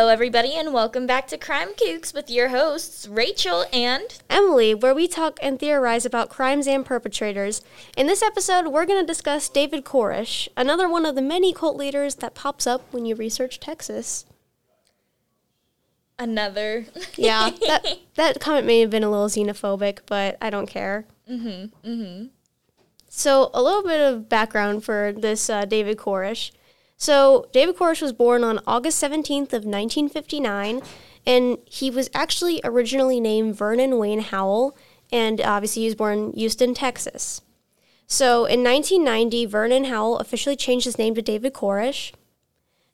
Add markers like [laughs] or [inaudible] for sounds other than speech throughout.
Hello, everybody, and welcome back to Crime Kooks with your hosts, Rachel and. Emily, where we talk and theorize about crimes and perpetrators. In this episode, we're going to discuss David Koresh, another one of the many cult leaders that pops up when you research Texas. Another. Yeah, that, [laughs] that comment may have been a little xenophobic, but I don't care. Mm-hmm, mm-hmm. So, a little bit of background for this uh, David Koresh. So, David Koresh was born on August 17th of 1959, and he was actually originally named Vernon Wayne Howell, and obviously he was born in Houston, Texas. So, in 1990, Vernon Howell officially changed his name to David Koresh.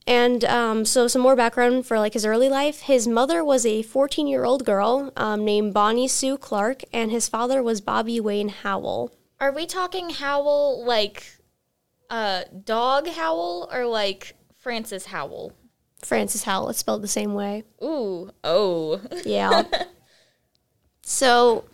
And um, so, some more background for like his early life. His mother was a 14-year-old girl um, named Bonnie Sue Clark, and his father was Bobby Wayne Howell. Are we talking Howell like uh, Dog Howl or like Francis Howell? Francis Howell. It's spelled the same way. Ooh, oh. [laughs] Yeah. so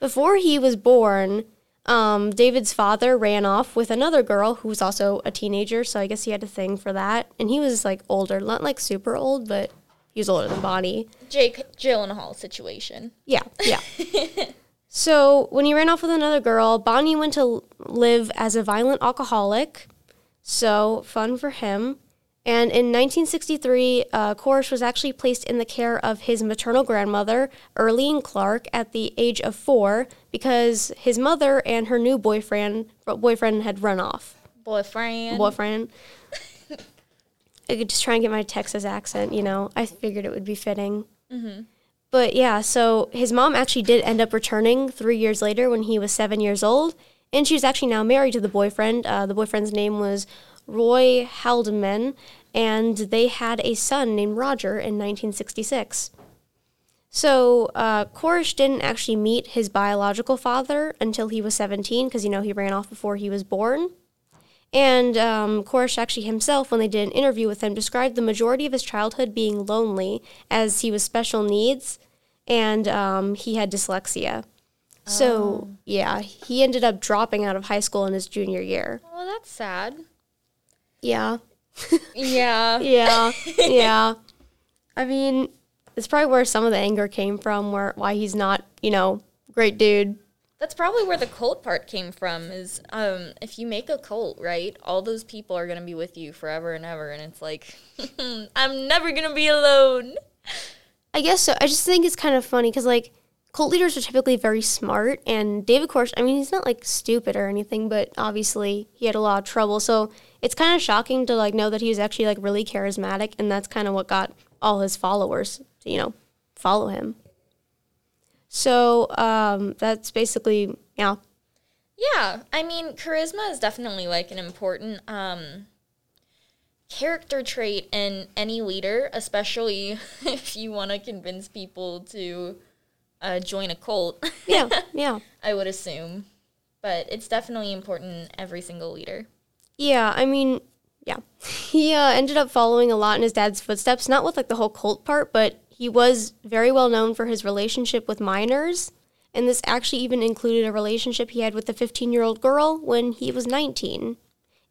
before he was born, um, David's father ran off with another girl who was also a teenager. So I guess he had a thing for that. And he was like older, not like super old, but he was older than Bonnie. Jake Gyllenhaal situation. Yeah, yeah. [laughs] so when he ran off with another girl, Bonnie went to live as a violent alcoholic. So fun for him. And in 1963, uh, Koresh was actually placed in the care of his maternal grandmother, Earline Clark, at the age of four because his mother and her new boyfriend boyfriend had run off. Boyfriend. Boyfriend. [laughs] I could just try and get my Texas accent, you know. I figured it would be fitting. Mm-hmm. But yeah, so his mom actually did end up returning three years later when he was seven years old, and she's actually now married to the boyfriend. Uh, the boyfriend's name was Roy Haldeman, and they had a son named Roger in 1966. So uh, Koresh didn't actually meet his biological father until he was 17, because you know he ran off before he was born. And um, Koresh actually himself, when they did an interview with him, described the majority of his childhood being lonely, as he was special needs and um, he had dyslexia. So Oh. yeah, he ended up dropping out of high school in his junior year. Well, that's sad. Yeah, Yeah. [laughs] yeah, [laughs] yeah. I mean, it's probably where some of the anger came from, where why he's not, you know, great dude. That's probably where the cult part came from. Is um, if you make a cult, right? All those people are gonna be with you forever and ever, and it's like, [laughs] I'm never gonna be alone. I guess so. I just think it's kind of funny because like cult leaders are typically very smart, and David Koresh. I mean, he's not like stupid or anything, but obviously he had a lot of trouble. So it's kind of shocking to like know that he was actually like really charismatic, and that's kind of what got all his followers to you know follow him. So um, that's basically yeah. Yeah, I mean, charisma is definitely like an important um, character trait in any leader, especially [laughs] if you want to convince people to uh, join a cult. Yeah, [laughs] yeah. I would assume, but it's definitely important in every single leader. Yeah, I mean, yeah. [laughs] He uh, ended up following a lot in his dad's footsteps, not with like the whole cult part, but he was very well known for his relationship with minors. And this actually even included a relationship he had with a 15 year old girl when he was 19.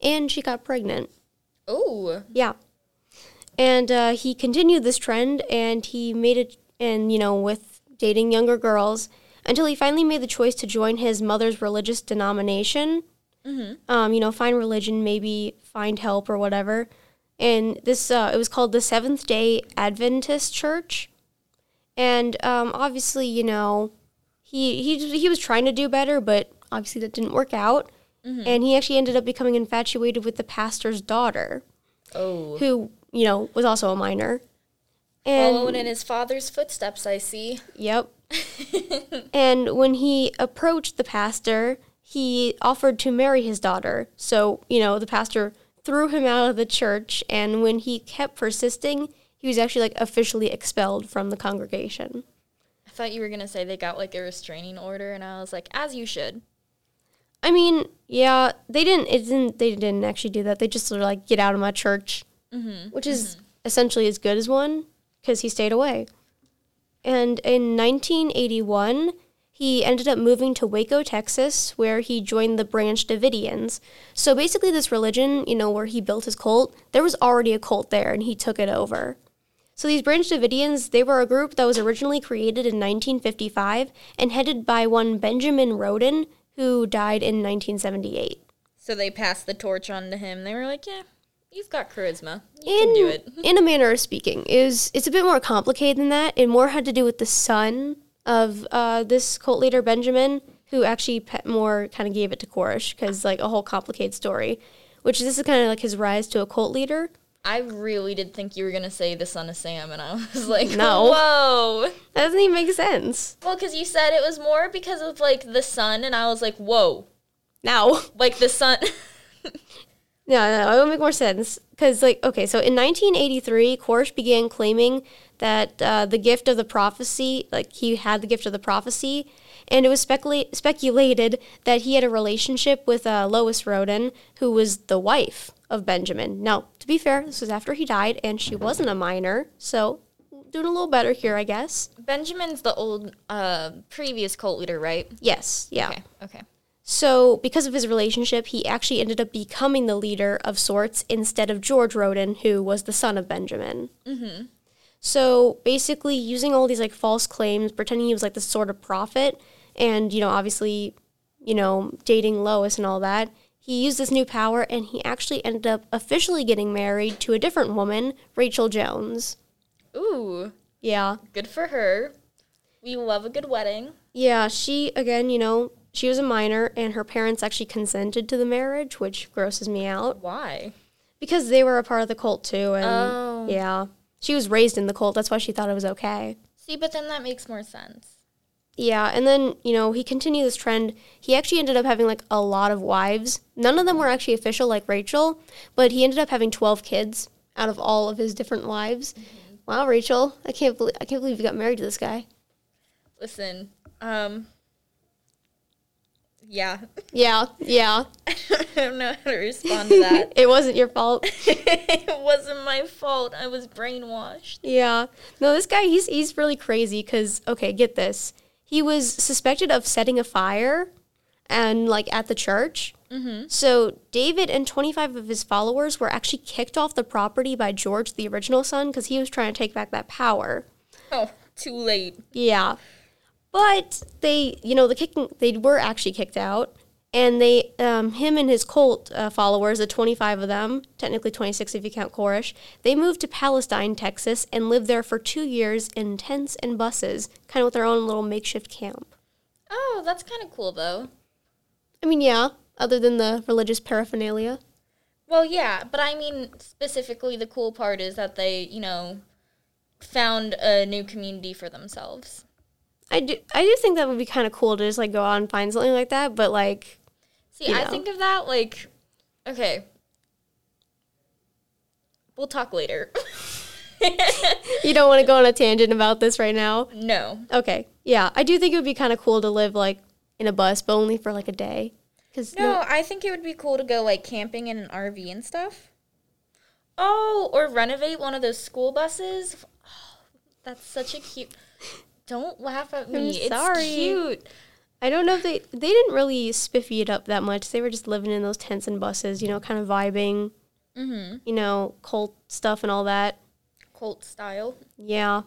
And she got pregnant. Oh, Yeah. And uh, he continued this trend and he made it, and you know, with dating younger girls until he finally made the choice to join his mother's religious denomination. Um, you know, find religion, maybe find help or whatever. And this, uh, it was called the Seventh Day Adventist Church. And um, obviously, you know, he, he he was trying to do better, but obviously that didn't work out. And he actually ended up becoming infatuated with the pastor's daughter oh, who you know was also a minor. And following in his father's footsteps. I see. yep. [laughs] and when he approached the pastor, he offered to marry his daughter. So you know the pastor threw him out of the church, and when he kept persisting, he was actually like officially expelled from the congregation. I thought you were gonna say they got like a restraining order, and I was like, as you should. I mean, yeah, they didn't. It didn't. They didn't actually do that. They just sort of like get out of my church, mm-hmm, which is mm-hmm. essentially as good as one because he stayed away. And in 1981, he ended up moving to Waco, Texas, where he joined the Branch Davidians. So basically, this religion, you know, where he built his cult, there was already a cult there, and he took it over. So these Branch Davidians, they were a group that was originally created in 1955 and headed by one Benjamin Roden, who died in 1978. So they passed the torch on to him. They were like, "Yeah, you've got charisma. You in, can do it." in a manner of speaking, is it's a bit more complicated than that. It more had to do with the son of uh, this cult leader Benjamin, who actually pe- more kind of gave it to Koresh because like a whole complicated story. Which this is kind of like his rise to a cult leader. I really did think you were gonna say the son of Sam, and I was [laughs] like, No. whoa." That doesn't even make sense. Well, because you said it was more because of like the son, and I was like, whoa, Now, like the son. [laughs] no, no, it would make more sense because like okay, so in 1983, Koresh began claiming that uh, the gift of the prophecy, like he had the gift of the prophecy, and it was specula- speculated that he had a relationship with uh, Lois Roden, who was the wife of Benjamin. Now, to be fair, this was after he died, and she wasn't a minor, so doing a little better here, I guess. Benjamin's the old uh, previous cult leader, right? Yes, yeah. Okay. Okay. So, because of his relationship, he actually ended up becoming the leader of sorts instead of George Roden, who was the son of Benjamin. Mm-hmm. So, basically, using all these like false claims, pretending he was like the sort of prophet, and you know, obviously, you know, dating Lois and all that, he used this new power, and he actually ended up officially getting married to a different woman, Rachel Jones. Ooh, Yeah, good for her. We love a good wedding. Yeah, she again, you know, she was a minor and her parents actually consented to the marriage, which grosses me out Why? because they were a part of the cult too and Oh. yeah. She was raised in the cult, that's why she thought it was okay. See, but then that makes more sense. Yeah, and then, you know, he continued this trend. He actually ended up having like a lot of wives. None of them were actually official like Rachel, but he ended up having 12 kids out of all of his different wives. Wow, Rachel, I can't believe I can't believe you got married to this guy. Listen, um, yeah, Yeah, yeah. [laughs] I don't know how to respond to that. [laughs] it wasn't your fault. [laughs] it wasn't my fault. I was brainwashed. Yeah. No, this guy, he's he's really crazy because okay, get this. He was suspected of setting a fire and like at the church. Mm-hmm. So David and 25 of his followers were actually kicked off the property by George, the original son, because he was trying to take back that power. Oh, too late. Yeah. But they, you know, the kicking, they were actually kicked out. And they, um, him and his cult uh, followers, the 25 of them, technically 26 if you count Koresh, they moved to Palestine, Texas, and lived there for two years in tents and buses, kind of with their own little makeshift camp. Oh, that's kind of cool though. I mean, yeah, other than the religious paraphernalia. Well, yeah, but I mean specifically the cool part is that they, you know, found a new community for themselves. I do, I do think that would be kind of cool to just like go out and find something like that, but like, See, You I think of that like okay. We'll talk later. [laughs] you don't want to go on a tangent about this right now. no. Okay. Yeah, I do think it would be kind of cool to live like in a bus, but only for like a day. Cause No, I think it would be cool to go like camping in an RV and stuff. Oh, or renovate one of those school buses. Oh, that's such a cute. Don't laugh at me. it's sorry. cute. I don't know if they they didn't really spiffy it up that much. They were just living in those tents and buses, you know, kind of vibing, Mm-hmm. you know, cult stuff and all that. Cult style. Yeah.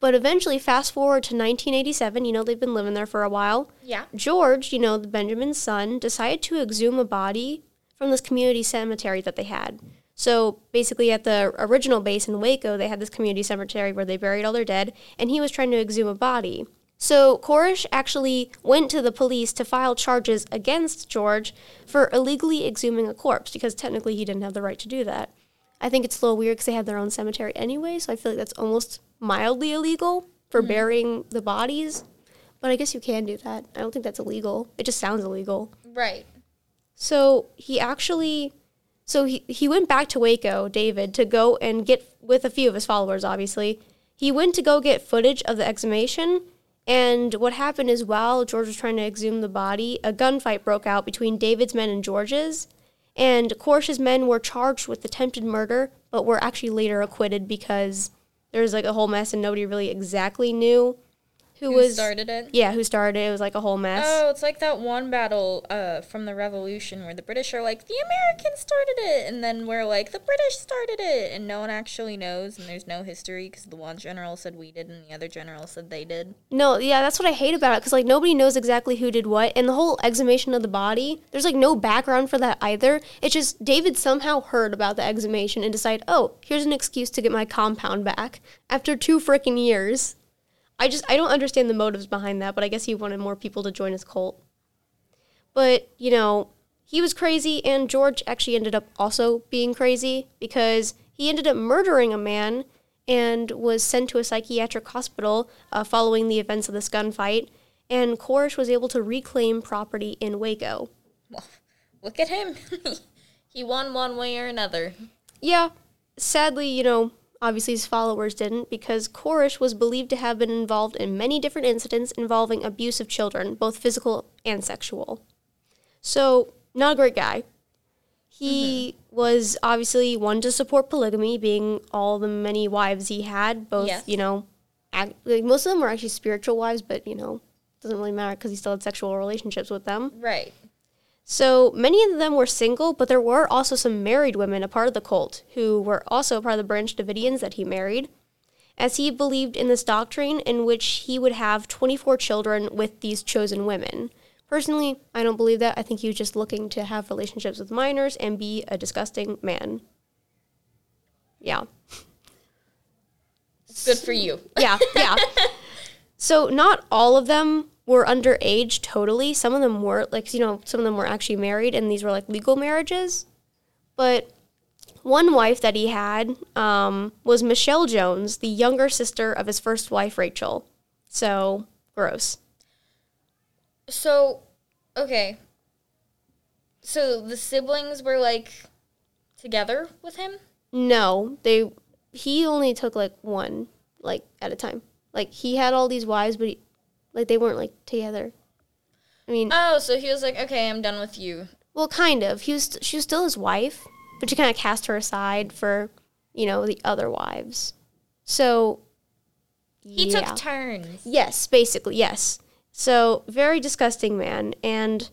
But eventually, fast forward to 1987, you know, they've been living there for a while. Yeah. George, you know, the Benjamin's son, decided to exhume a body from this community cemetery that they had. So basically, at the original base in Waco, they had this community cemetery where they buried all their dead, and he was trying to exhume a body. So Koresh actually went to the police to file charges against George for illegally exhuming a corpse because technically he didn't have the right to do that. I think it's a little weird because they have their own cemetery anyway, so I feel like that's almost mildly illegal for mm-hmm. burying the bodies. But I guess you can do that. I don't think that's illegal. It just sounds illegal. Right. So he actually, so he, he went back to Waco, David, to go and get, with a few of his followers, obviously. He went to go get footage of the exhumation. And what happened is while George was trying to exhume the body, a gunfight broke out between David's men and George's. And Koresh's men were charged with attempted murder, but were actually later acquitted because there was like a whole mess and nobody really exactly knew who, Who was started it? Yeah, who started it. It was like a whole mess. Oh, it's like that one battle uh, from the Revolution where the British are like, the Americans started it, and then we're like, the British started it, and no one actually knows, and there's no history because the one general said we did, and the other general said they did. No, yeah, that's what I hate about it because like nobody knows exactly who did what, and the whole exhumation of the body. There's like no background for that either. It's just David somehow heard about the exhumation and decided, oh, here's an excuse to get my compound back after two freaking years. I just I don't understand the motives behind that, but I guess he wanted more people to join his cult. But you know, he was crazy, and George actually ended up also being crazy because he ended up murdering a man and was sent to a psychiatric hospital uh, following the events of this gunfight. And Koresh was able to reclaim property in Waco. Well, look at him. [laughs] he won one way or another. Yeah, sadly, you know, obviously his followers didn't because Koresh was believed to have been involved in many different incidents involving abuse of children, both physical and sexual. So, not a great guy. He mm-hmm. was obviously one to support polygamy, being all the many wives he had, both, Yes. you know, act, like most of them were actually spiritual wives, but, you know, doesn't really matter because he still had sexual relationships with them. Right. So many of them were single, but there were also some married women, a part of the cult, who were also a part of the Branch Davidians that he married, as he believed in this doctrine in which he would have 24 children with these chosen women. Personally, I don't believe that. I think he was just looking to have relationships with minors and be a disgusting man. Yeah. Good for you. Yeah, yeah. [laughs] so not all of them were underage totally. Some of them were like you know, some of them were actually married and these were like legal marriages. But one wife that he had um, was Michelle Jones, the younger sister of his first wife Rachel. So gross. So, okay. So the siblings were like together with him? No, they he only took like one like at a time. Like he had all these wives, but he, like they weren't like together. I mean, Oh, so he was like, okay, I'm done with you. Well, kind of. He was she was still his wife, but she kind of cast her aside for, you know, the other wives. So He yeah. took turns. Yes, basically, yes. So, very disgusting man. And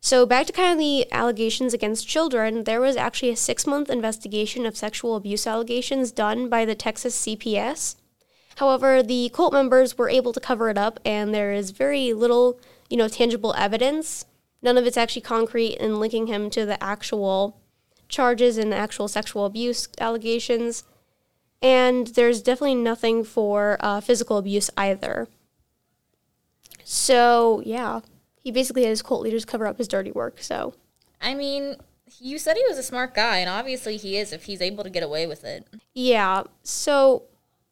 so, back to kind of the allegations against children, there was actually a six month investigation of sexual abuse allegations done by the Texas CPS. However, the cult members were able to cover it up, and there is very little, you know, tangible evidence. None of it's actually concrete in linking him to the actual charges and the actual sexual abuse allegations. And there's definitely nothing for uh, physical abuse either. So, yeah, he basically had his cult leaders cover up his dirty work. So, I mean, you said he was a smart guy, and obviously he is if he's able to get away with it. yeah, so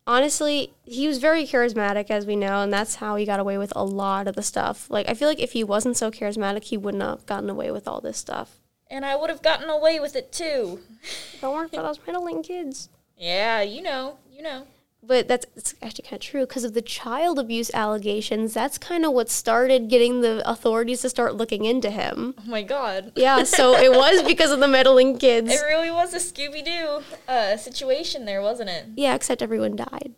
honestly, he was very charismatic, as we know, and that's how he got away with a lot of the stuff. Like, I feel like if he wasn't so charismatic, he would not have gotten away with all this stuff. And I would have gotten away with it too. Don't worry for those meddling kids. Yeah, you know, you know. But that's it's actually kind of true because of the child abuse allegations. That's kind of what started getting the authorities to start looking into him. Oh my god. Yeah, so it [laughs] was because of the meddling kids. It really was a Scooby Doo uh, situation there, wasn't it? Yeah, except everyone died.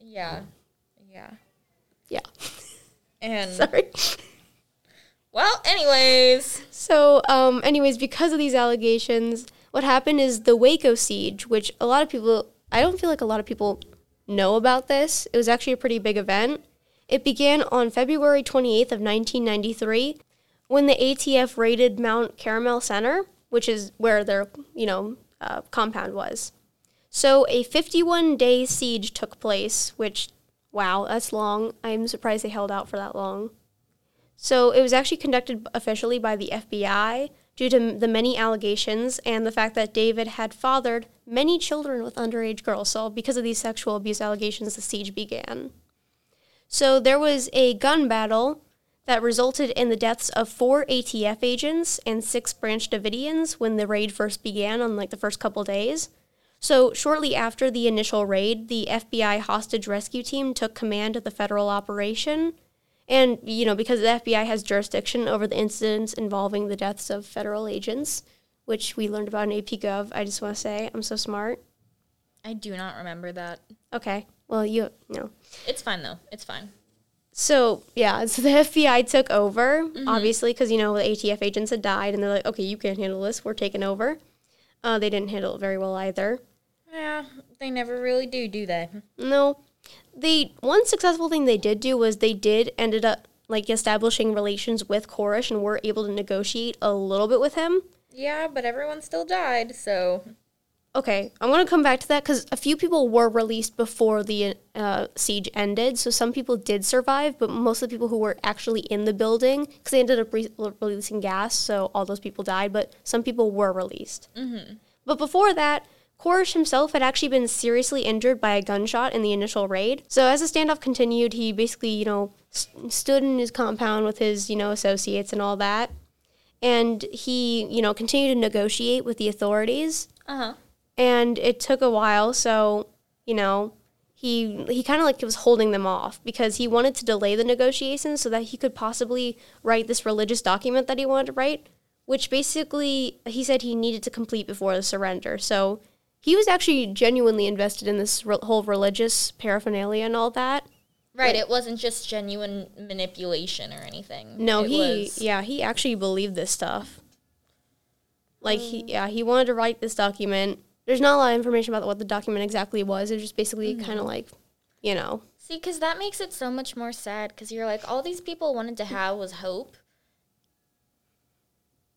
Yeah. Yeah. Yeah. And, [laughs] Sorry. well, anyways. So, um, anyways, because of these allegations, what happened is the Waco siege, which a lot of people, I don't feel like a lot of people know about this. It was actually a pretty big event. It began on February 28th of 1993 when the ATF raided Mount Carmel Center, which is where their, you know, uh, compound was. So a 51 day siege took place, which, wow, that's long. I'm surprised they held out for that long. So it was actually conducted officially by the FBI due to the many allegations and the fact that David had fathered many children with underage girls. So because of these sexual abuse allegations, the siege began. So there was a gun battle that resulted in the deaths of four ATF agents and six Branch Davidians when the raid first began on like the first couple days. So shortly after the initial raid, the FBI hostage rescue team took command of the federal operation. And, you know, because the FBI has jurisdiction over the incidents involving the deaths of federal agents, which we learned about in AP Gov, I just want to say I'm so smart. I do not remember that. Okay. Well, you know. It's fine though. It's fine. So yeah, [laughs] so the FBI took over, obviously, because you know the ATF agents had died, and they're like, okay, you can't handle this. We're taking over. Uh, they didn't handle it very well either. Yeah, they never really do, do they? No, they one successful thing they did do was they did ended up like establishing relations with Koresh and were able to negotiate a little bit with him. Yeah, but everyone still died, so Okay, I'm gonna come back to that because a few people were released before the uh, siege ended. So some people did survive, but most of the people who were actually in the building, because they ended up re- releasing gas, so all those people died. But some people were released. Mm-hmm. But before that, Koresh himself had actually been seriously injured by a gunshot in the initial raid. So as the standoff continued, he basically, you know, st- stood in his compound with his, you know, associates and all that, and he, you know, continued to negotiate with the authorities uh huh. and it took a while so you know he he kind of like was holding them off because he wanted to delay the negotiations so that he could possibly write this religious document that he wanted to write which basically he said he needed to complete before the surrender so he was actually genuinely invested in this re- whole religious paraphernalia and all that Right, it wasn't just genuine manipulation or anything. no It he was- yeah he actually believed this stuff like he mm. yeah he wanted to write this document there's not a lot of information about what the document exactly was it was just basically mm-hmm. kind of like you know See, because that makes it so much more sad. Because you're like, all these people wanted to mm. have was hope.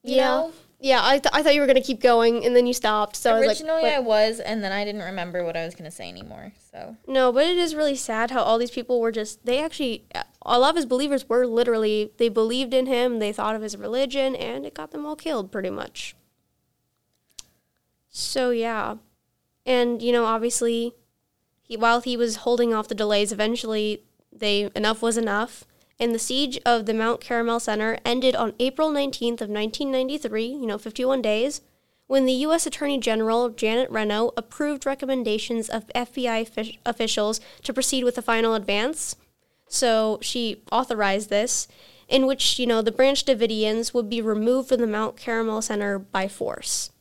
You yeah know? Yeah I, th- I thought you were gonna keep going and then you stopped so Originally, I was like I was, and then I didn't remember what I was gonna say anymore. So. No but it is really sad how all these people were just they actually a lot of his believers were literally they believed in him they thought of his religion and it got them all killed pretty much. So yeah. And you know obviously he while he was holding off the delays eventually they enough was enough and the siege of the mount carmel center ended on april 19th of 1993 you know 51 days when the u.s attorney general janet reno approved recommendations of fbi offic- officials to proceed with the final advance so she authorized this in which you know the branch davidians would be removed from the mount carmel center by force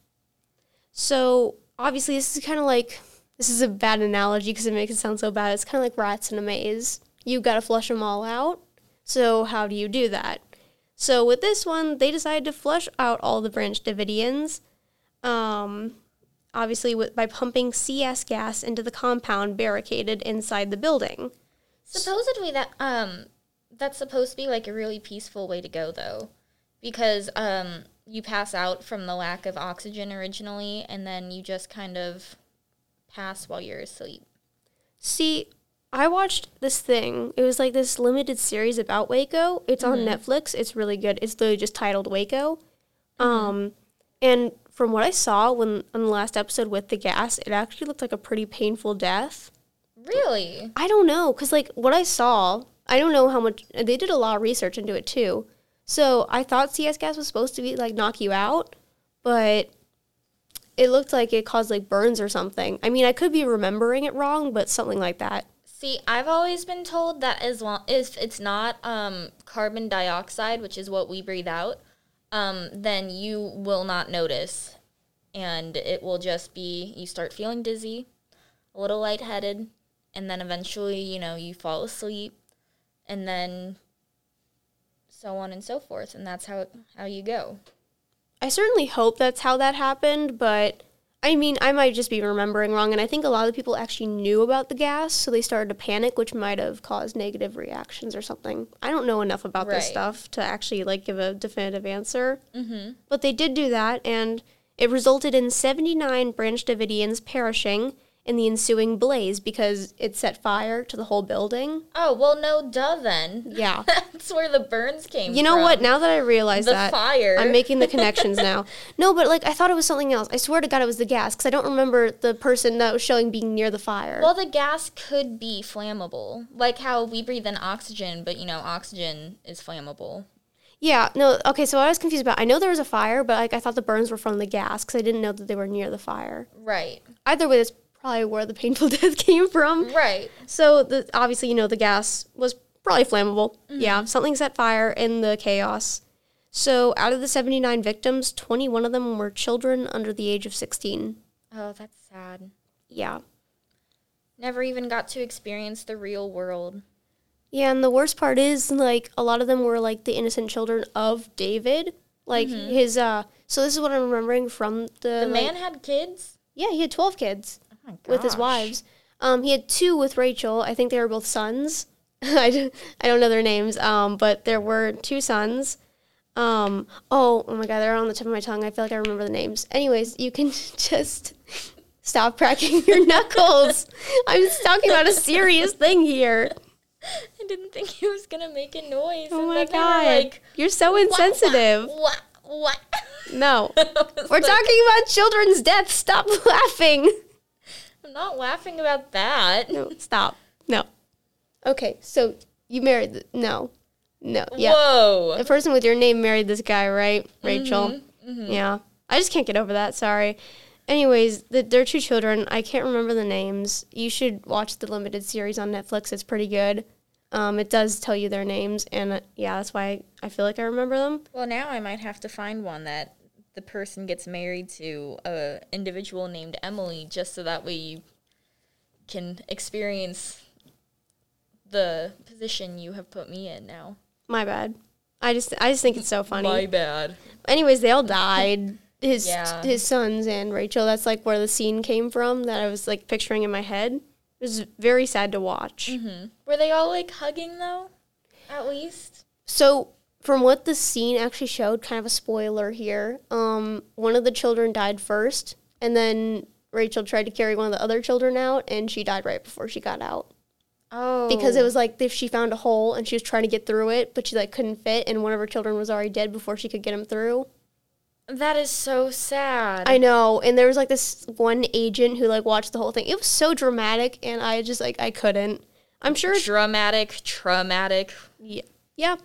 so obviously, this is kind of like this is a bad analogy because it makes it sound so bad. It's kind of like rats in a maze. You've got to flush them all out. So how do you do that? So with this one, they decided to flush out all the Branch Davidians. Um, obviously, with, by pumping CS gas into the compound barricaded inside the building. supposedly that um that's supposed to be like a really peaceful way to go though, because um you pass out from the lack of oxygen originally, and then you just kind of pass while you're asleep. See, I watched this thing. It was like this limited series about Waco. It's on Netflix. It's really good. It's literally just titled Waco. Um, and from what I saw when on the last episode with the gas, it actually looked like a pretty painful death. Really? I don't know, cause like what I saw, I don't know how much they did a lot of research into it too. So I thought CS gas was supposed to be like knock you out, but it looked like it caused like burns or something. I mean, I could be remembering it wrong, but something like that. See, I've always been told that as long if it's not um, carbon dioxide, which is what we breathe out, um, then you will not notice, and it will just be you start feeling dizzy, a little lightheaded, and then eventually, you know, you fall asleep, and then so on and so forth, and that's how how you go. I certainly hope that's how that happened, but I mean, I might just be remembering wrong, and I think a lot of people actually knew about the gas, so they started to panic, which might have caused negative reactions or something. I don't know enough about this stuff to actually like give a definitive answer. Mm-hmm. But they did do that, and it resulted in 79 Branch Davidians perishing in the ensuing blaze because it set fire to the whole building. Oh well, no, duh. Then Yeah. [laughs] that's where the burns came. From. You know from. what? Now that I realize The that, fire. I'm making the connections [laughs] now. No, but like I thought it was something else. I swear to God, it was the gas because I don't remember the person that was showing being near the fire. Well, the gas could be flammable, like how we breathe in oxygen, but you know, oxygen is flammable. yeah, no. Okay, so what I was confused about, I know there was a fire, but like I thought the burns were from the gas because I didn't know that they were near the fire. Right. Either way, that's probably where the painful [laughs] death came from. Right. So the obviously, you know, the gas was probably flammable. Yeah, something set fire in the chaos. So out of the 79 victims, 21 of them were children under the age of 16. Oh, that's sad. Yeah. Never even got to experience the real world. Yeah, and the worst part is like a lot of them were like the innocent children of David. Like his uh so this is what I'm remembering from the Mm-hmm. The like- man had kids? Yeah, he had 12 kids Oh with his wives. Um he had two with Rachel. I think they were both sons. [laughs] I don't, I don't know their names. Um but there were two sons. Um oh, oh my god, they're on the tip of my tongue. I feel like I remember the names. Anyways, you can [laughs] just stop cracking your [laughs] knuckles. I'm talking about a serious thing here. I didn't think he was gonna make a noise. Oh my then they were god. Like, You're so insensitive. What? What? No. We're like, talking about children's death. Stop laughing. I'm not laughing about that. No, [laughs] stop. No. Okay, so you married the, no. No. Yeah. Whoa. The person with your name married this guy, right? Rachel. Mm-hmm, Yeah. I just can't get over that. Sorry. Anyways, the, their two children, I can't remember the names. You should watch the limited series on Netflix. It's pretty good. Um, it does tell you their names, and uh, yeah, that's why I feel like I remember them. Well, now I might have to find one that the person gets married to a individual named Emily, just so that way you can experience the position you have put me in now. My bad. I just I just think it's so funny. My bad. Anyways, they all died. [laughs] His Yeah. his sons and Rachel. That's like where the scene came from that I was like picturing in my head. It was very sad to watch. Mm-hmm. Were they all like hugging though? At least. So from what the scene actually showed, kind of a spoiler here. Um, one of the children died first, and then Rachel tried to carry one of the other children out, and she died right before she got out Oh. because it was like if she found a hole and she was trying to get through it, but she like couldn't fit, and one of her children was already dead before she could get him through. that is so sad. I know, and there was like this one agent who like watched the whole thing. It was so dramatic, and I just like I couldn't. I'm sure. Dramatic, traumatic. Yeah, yeah.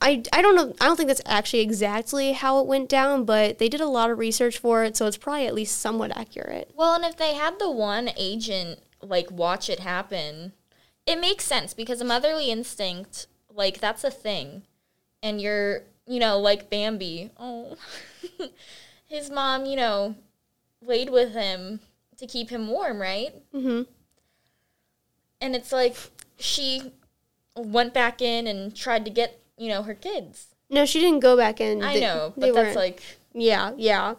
I, I don't know. I don't think that's actually exactly how it went down, but they did a lot of research for it, so it's probably at least somewhat accurate. Well, and if they had the one agent like watch it happen, it makes sense because a motherly instinct, like that's a thing. And you're, you know, like Bambi. Oh. [laughs] His mom, you know, laid with him to keep him warm, right? hmm And it's like she went back in and tried to get, you know, her kids. No, she didn't go back in. I They- know, but that's weren't- like yeah, yeah.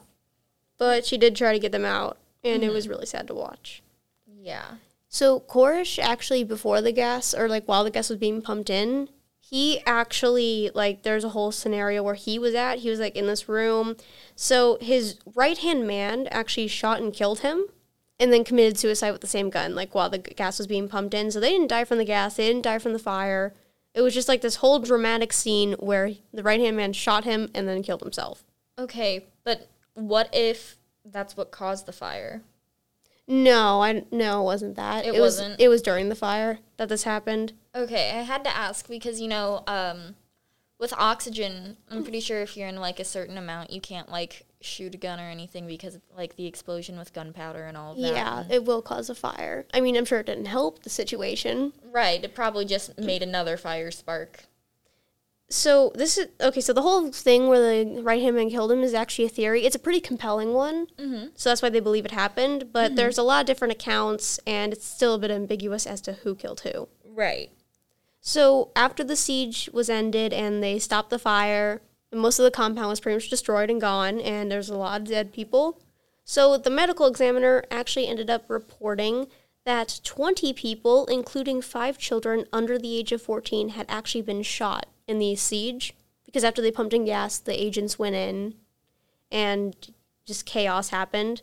But she did try to get them out, and it mm-hmm. was really sad to watch. yeah. So Koresh actually before the gas or like while the gas was being pumped in, he actually like there's a whole scenario where he was at. He was like in this room. So his right hand man actually shot and killed him and then committed suicide with the same gun, like while the gas was being pumped in. So they didn't die from the gas, they didn't die from the fire. It was just like this whole dramatic scene where the right hand man shot him and then killed himself. Okay, but what if that's what caused the fire? No, I no, it wasn't that. It was wasn't? it was during the fire that this happened. Okay, I had to ask because you know, um, with oxygen, I'm pretty sure if you're in like a certain amount, you can't like shoot a gun or anything because like the explosion with gunpowder and all that. Yeah, it will cause a fire. I mean, I'm sure it didn't help the situation. Right. It probably just made another fire spark. So this is okay. So the whole thing where the right hand man killed him is actually a theory. It's a pretty compelling one. Mm-hmm. So that's why they believe it happened. But there's a lot of different accounts, and it's still a bit ambiguous as to who killed who. Right. So after the siege was ended and they stopped the fire, most of the compound was pretty much destroyed and gone, and there's a lot of dead people. So the medical examiner actually ended up reporting that 20 people, including five children under the age of 14, had actually been shot in the siege because after they pumped in gas, the agents went in and just chaos happened.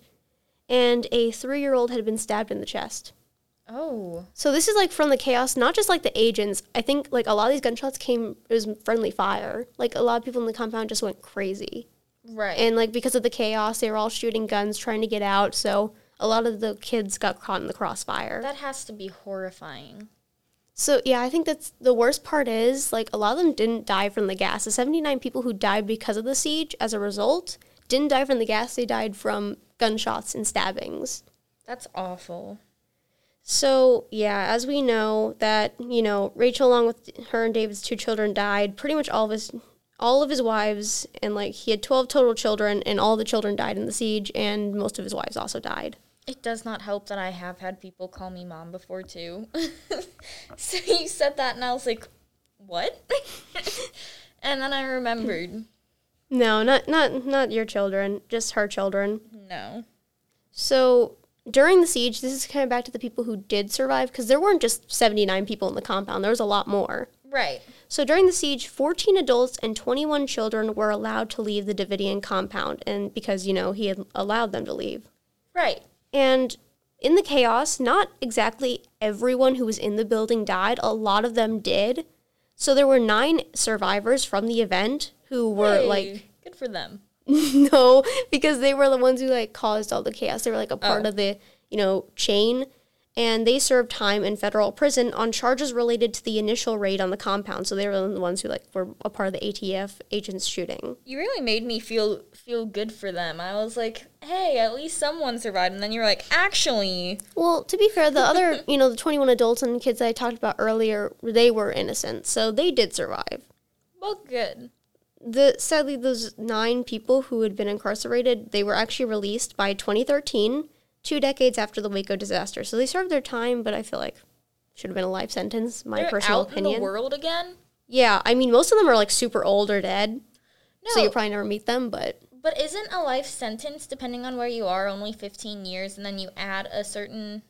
And a three year old had been stabbed in the chest. Oh. So this is like from the chaos, not just like the agents. I think like a lot of these gunshots came it was friendly fire. Like a lot of people in the compound just went crazy. Right. And like because of the chaos, they were all shooting guns trying to get out. So a lot of the kids got caught in the crossfire. that has to be horrifying. so yeah, I think that's the worst part is like a lot of them didn't die from the gas. The 79 people who died because of the siege as a result didn't die from the gas, they died from gunshots and stabbings. That's awful. So yeah, as we know that you know Rachel, along with her and David's two children, died. Pretty much all of his all of his wives, and like he had twelve total children, and all the children died in the siege, and most of his wives also died. It does not help that I have had people call me mom before too. [laughs] so you said that, and I was like, "What?" [laughs] and then I remembered. No, not not not your children, just her children. No. So during the siege, this is kind of back to the people who did survive because there weren't just 79 people in the compound, there was a lot more. Right. So during the siege, 14 adults and 21 children were allowed to leave the Davidian compound, and because, you know, he had allowed them to leave. Right. And in the chaos, not exactly everyone who was in the building died, a lot of them did. So there were nine survivors from the event who were Hey, like good for them. [laughs] no, because they were the ones who like caused all the chaos. They were like a part Oh. of the, you know, chain. And they served time in federal prison on charges related to the initial raid on the compound. So they were the ones who like were a part of the ATF agents shooting. You really made me feel feel good for them. I was like, "Hey, at least someone survived." And then you're like, "Actually, Well, to be fair, the other, [laughs] you know, the 21 adults and kids that I talked about earlier, they were innocent. So they did survive. well, good." The sadly those 9 people who had been incarcerated, they were actually released by 2013, 2 decades after the Waco disaster. So they served their time, but I feel like should have been a life sentence, my They're personal out in opinion. the world again. Yeah, I mean most of them are like super old or dead. No, So you'll probably never meet them, but but isn't a life sentence depending on where you are only 15 years, and then you add a certain?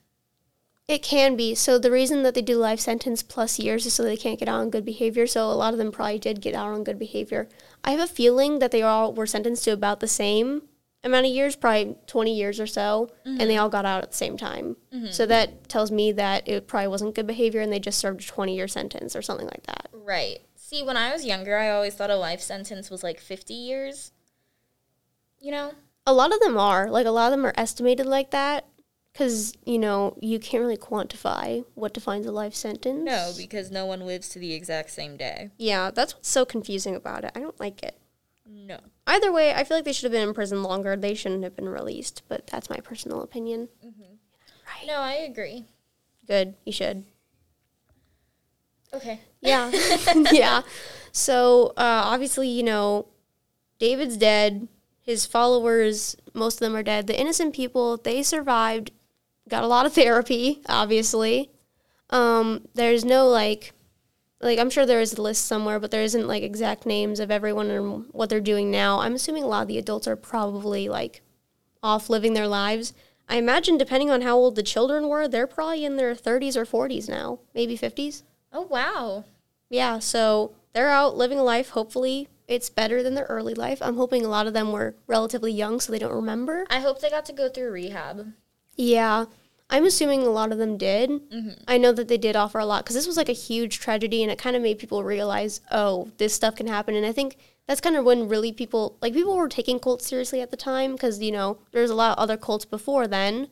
It can be. So the reason that they do life sentence plus years is so they can't get out on good behavior. So a lot of them probably did get out on good behavior. I have a feeling that they all were sentenced to about the same amount of years, probably 20 years or so, and they mm-hmm. all got out at the same time. Mm-hmm. So that tells me that it probably wasn't good behavior and they just served a 20 year sentence or something like that. Right. See, when I was younger, I always thought a life sentence was like 50 years. You know? A lot of them are. Like a lot of them are estimated like that because, you know, you can't really quantify what defines a life sentence. No, because no one lives to the exact same day. Yeah, that's what's so confusing about it. I don't like it. No. Either way, I feel like they should have been in prison longer. They shouldn't have been released, but that's my personal opinion. Right. No, I agree. Good, you should. Okay. Yeah. [laughs] [laughs] yeah. So, uh, obviously, you know, David's dead. His followers, most of them are dead. The innocent people, they survived, got a lot of [laughs] therapy, obviously. Um, there's no, like, like I'm sure there is a list somewhere, but there isn't like exact names of everyone and what they're doing now. I'm assuming a lot of the adults are probably like off living their lives. I imagine depending on how old the children were, they're probably in their 30s or 40s now, maybe 50s. Oh, wow. Yeah, so they're out living a life. Hopefully, it's better than their early life. I'm hoping a lot of them were relatively young, so they don't remember. I hope they got to go through rehab. Yeah, I'm assuming a lot of them did. Mm-hmm. I know that they did offer a lot because this was like a huge tragedy, and it kind of made people realize, oh, this stuff can happen. And I think that's kind of when really people, like people were taking cults seriously at the time because you know there's a lot of other cults before then.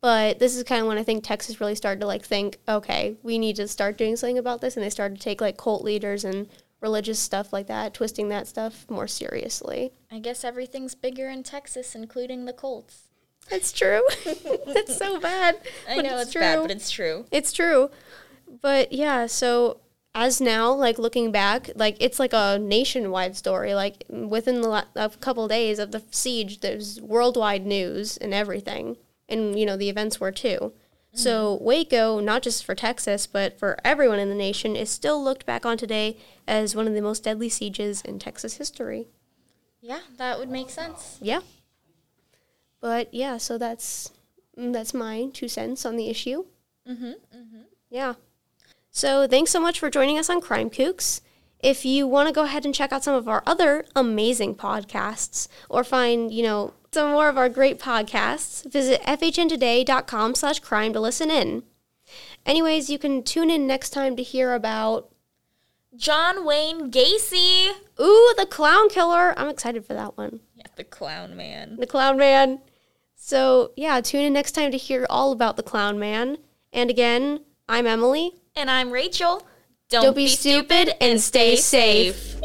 But this is kind of when I think Texas really started to like think, okay, we need to start doing something about this, and they started to take like cult leaders and religious stuff like that, twisting that stuff more seriously. I guess everything's bigger in Texas, including the Colts. That's true. [laughs] That's so bad. I but know it's, bad, but it's true. It's true. But yeah, so as now, like looking back, like it's like a nationwide story. Like within the la- a couple days of the siege, there's worldwide news and everything, and you know the events were too. Mm-hmm. So Waco, not just for Texas, but for everyone in the nation, is still looked back on today as one of the most deadly sieges in Texas history. Yeah, that would make sense. Yeah. But yeah, so that's mm, that's my two cents on the issue. Mm-hmm. Yeah. So thanks so much for joining us on Crime Kooks. If you want to go ahead and check out some of our other amazing podcasts or find, you know, some more of our great podcasts, visit fhntoday.com slash crime to listen in. Anyways, you can tune in next time to hear about, John Wayne Gacy. ooh, the clown killer. I'm excited for that one. Yeah, the clown man. The Clown Man. So, yeah, tune in next time to hear all about the Clown Man. And again, I'm Emily. And I'm Rachel. Don't, Don't be stupid and stay safe.